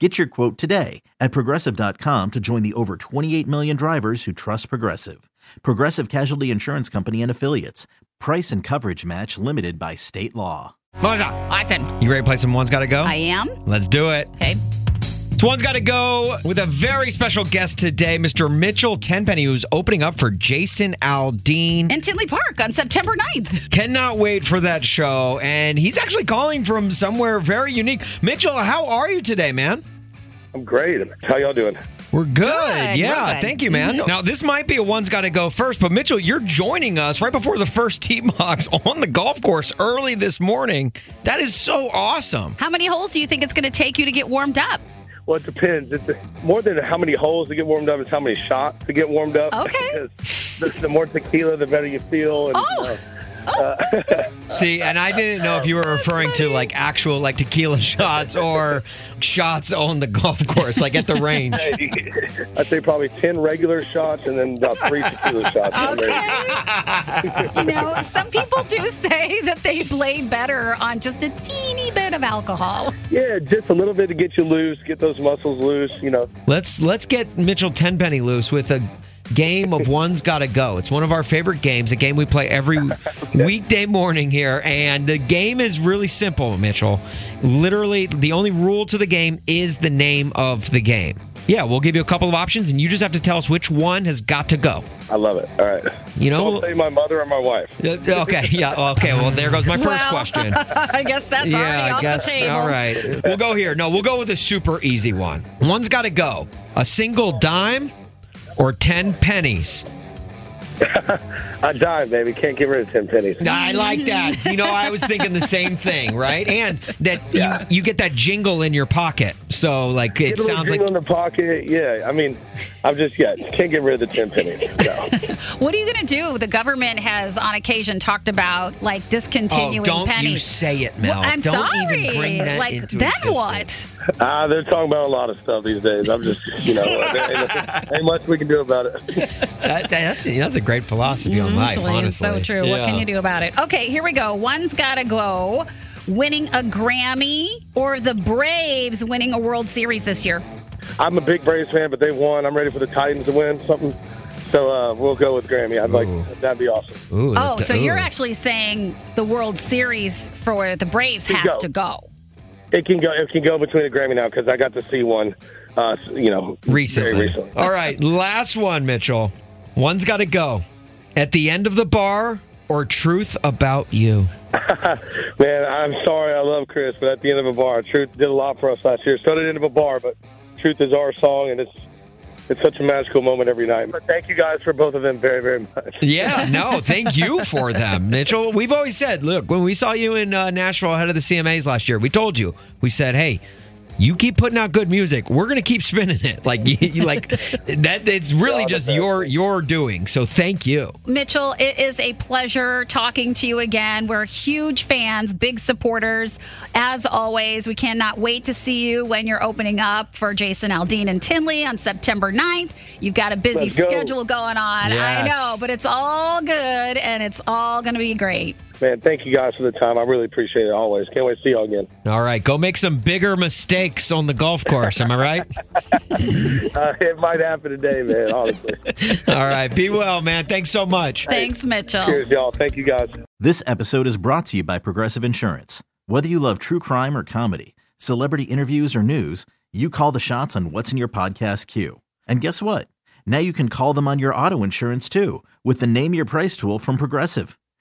Get your quote today at progressive.com to join the over 28 million drivers who trust Progressive. Progressive Casualty Insurance Company and Affiliates. Price and coverage match limited by state law. Melissa, Austin. you ready to play some One's Gotta Go? I am. Let's do it. Okay. So One's Gotta Go with a very special guest today, Mr. Mitchell Tenpenny, who's opening up for Jason Aldean. In Tinley Park on September 9th. Cannot wait for that show. And he's actually calling from somewhere very unique. Mitchell, how are you today, man? I'm great. How y'all doing? We're good. Good, yeah, good. thank you, man. Mhm. Now, this might be a one's got to go first, but Mitchell, you're joining us right before the first tee box on the golf course early this morning. That is so awesome. How many holes do you think it's going to take you to get warmed up? Well, it depends. It's more than how many holes to get warmed up. It's how many shots to get warmed up. Okay. Because the, the more tequila, the better you feel. And, Oh. you know, See, and I didn't know if you were referring to like actual like tequila shots or shots on the golf course, like at the range. I'd say probably 10 regular shots and then about three tequila shots. Okay. you know, some people do say that they play better on just a teeny bit of alcohol. Yeah, just a little bit to get you loose, get those muscles loose, you know. Let's let's get Mitchell Tenpenny loose with a game of one's got to go. It's one of our favorite games, a game we play every weekday morning here, and the game is really simple, Mitchell. Literally, the only rule to the game is the name of the game. Yeah, we'll give you a couple of options, and you just have to tell us which one has got to go. I love it. All right. You know? Don't say my mother or my wife. Uh, Okay, yeah, okay. Well, there goes my first Well, question. I guess that's already yeah, off I guess. the table. All right. We'll go here. No, we'll go with a super easy one. One's got to go. A single dime or 10 pennies. I died, baby. Can't get rid of 10 pennies. I like that. You know, I was thinking the same thing, right? And that you, you get that jingle in your pocket. So, like, it Get a sounds like. in the pocket. Yeah, I mean, I'm just, yeah, can't get rid of the 10 pennies. No. What are you going to do? The government has on occasion talked about like Oh, discontinuing don't pennies. you say it, Mel. Well, I'm don't sorry. even bring that like into then existence. what? Ah, they're talking about a lot of stuff these days. I'm just, you know, there ain't, ain't much we can do about it. That, that's, that's a great philosophy on life, Actually, honestly. So true. What can you do about it? Okay, here we go. One's got to go. Winning a Grammy or the Braves winning a World Series this year? I'm a big Braves fan, but they won. I'm ready for the Titans to win something. So uh, we'll go with Grammy. I'd Ooh. like that'd be awesome. Ooh, Oh, that- so you're actually saying the World Series for the Braves has go. to go. It can go. It can go between a Grammy now because I got to see one. Uh, you know, recently. Very recently. All right, last one, Mitchell. One's got to go. At the end of the bar or truth about you? Man, I'm sorry. I love Chris, but at the end of a bar, Truth did a lot for us last year. So did end of a bar, but Truth is our song, and it's it's such a magical moment every night. But thank you guys for both of them very, very much. Yeah, no, thank you for them, Mitchell. We've always said, look, when we saw you in uh, Nashville ahead of the CMAs last year, we told you, we said, hey, you keep putting out good music. We're gonna keep spinning it. Like, you, you- like that. It's really Yeah, just your your doing. So thank you. Mitchell, it is a pleasure talking to you again. We're huge fans, big supporters. As always, we cannot wait to see you when you're opening up for Jason Aldean and Tinley on September 9th. You've got a busy Let's go. schedule going on. I know, but it's all good and it's all going to be great. Man, thank you guys for the time. I really appreciate it always. Can't wait to see y'all again. All right, go make some bigger mistakes on the golf course. Am I right? Uh, it might happen today, man. Honestly. All right, be well, man. Thanks so much. Thanks, Mitchell. Cheers, y'all. Thank you, guys. This episode is brought to you by Progressive Insurance. Whether you love true crime or comedy, celebrity interviews or news, you call the shots on what's in your podcast queue. And guess what? Now you can call them on your auto insurance too with the Name Your Price tool from Progressive.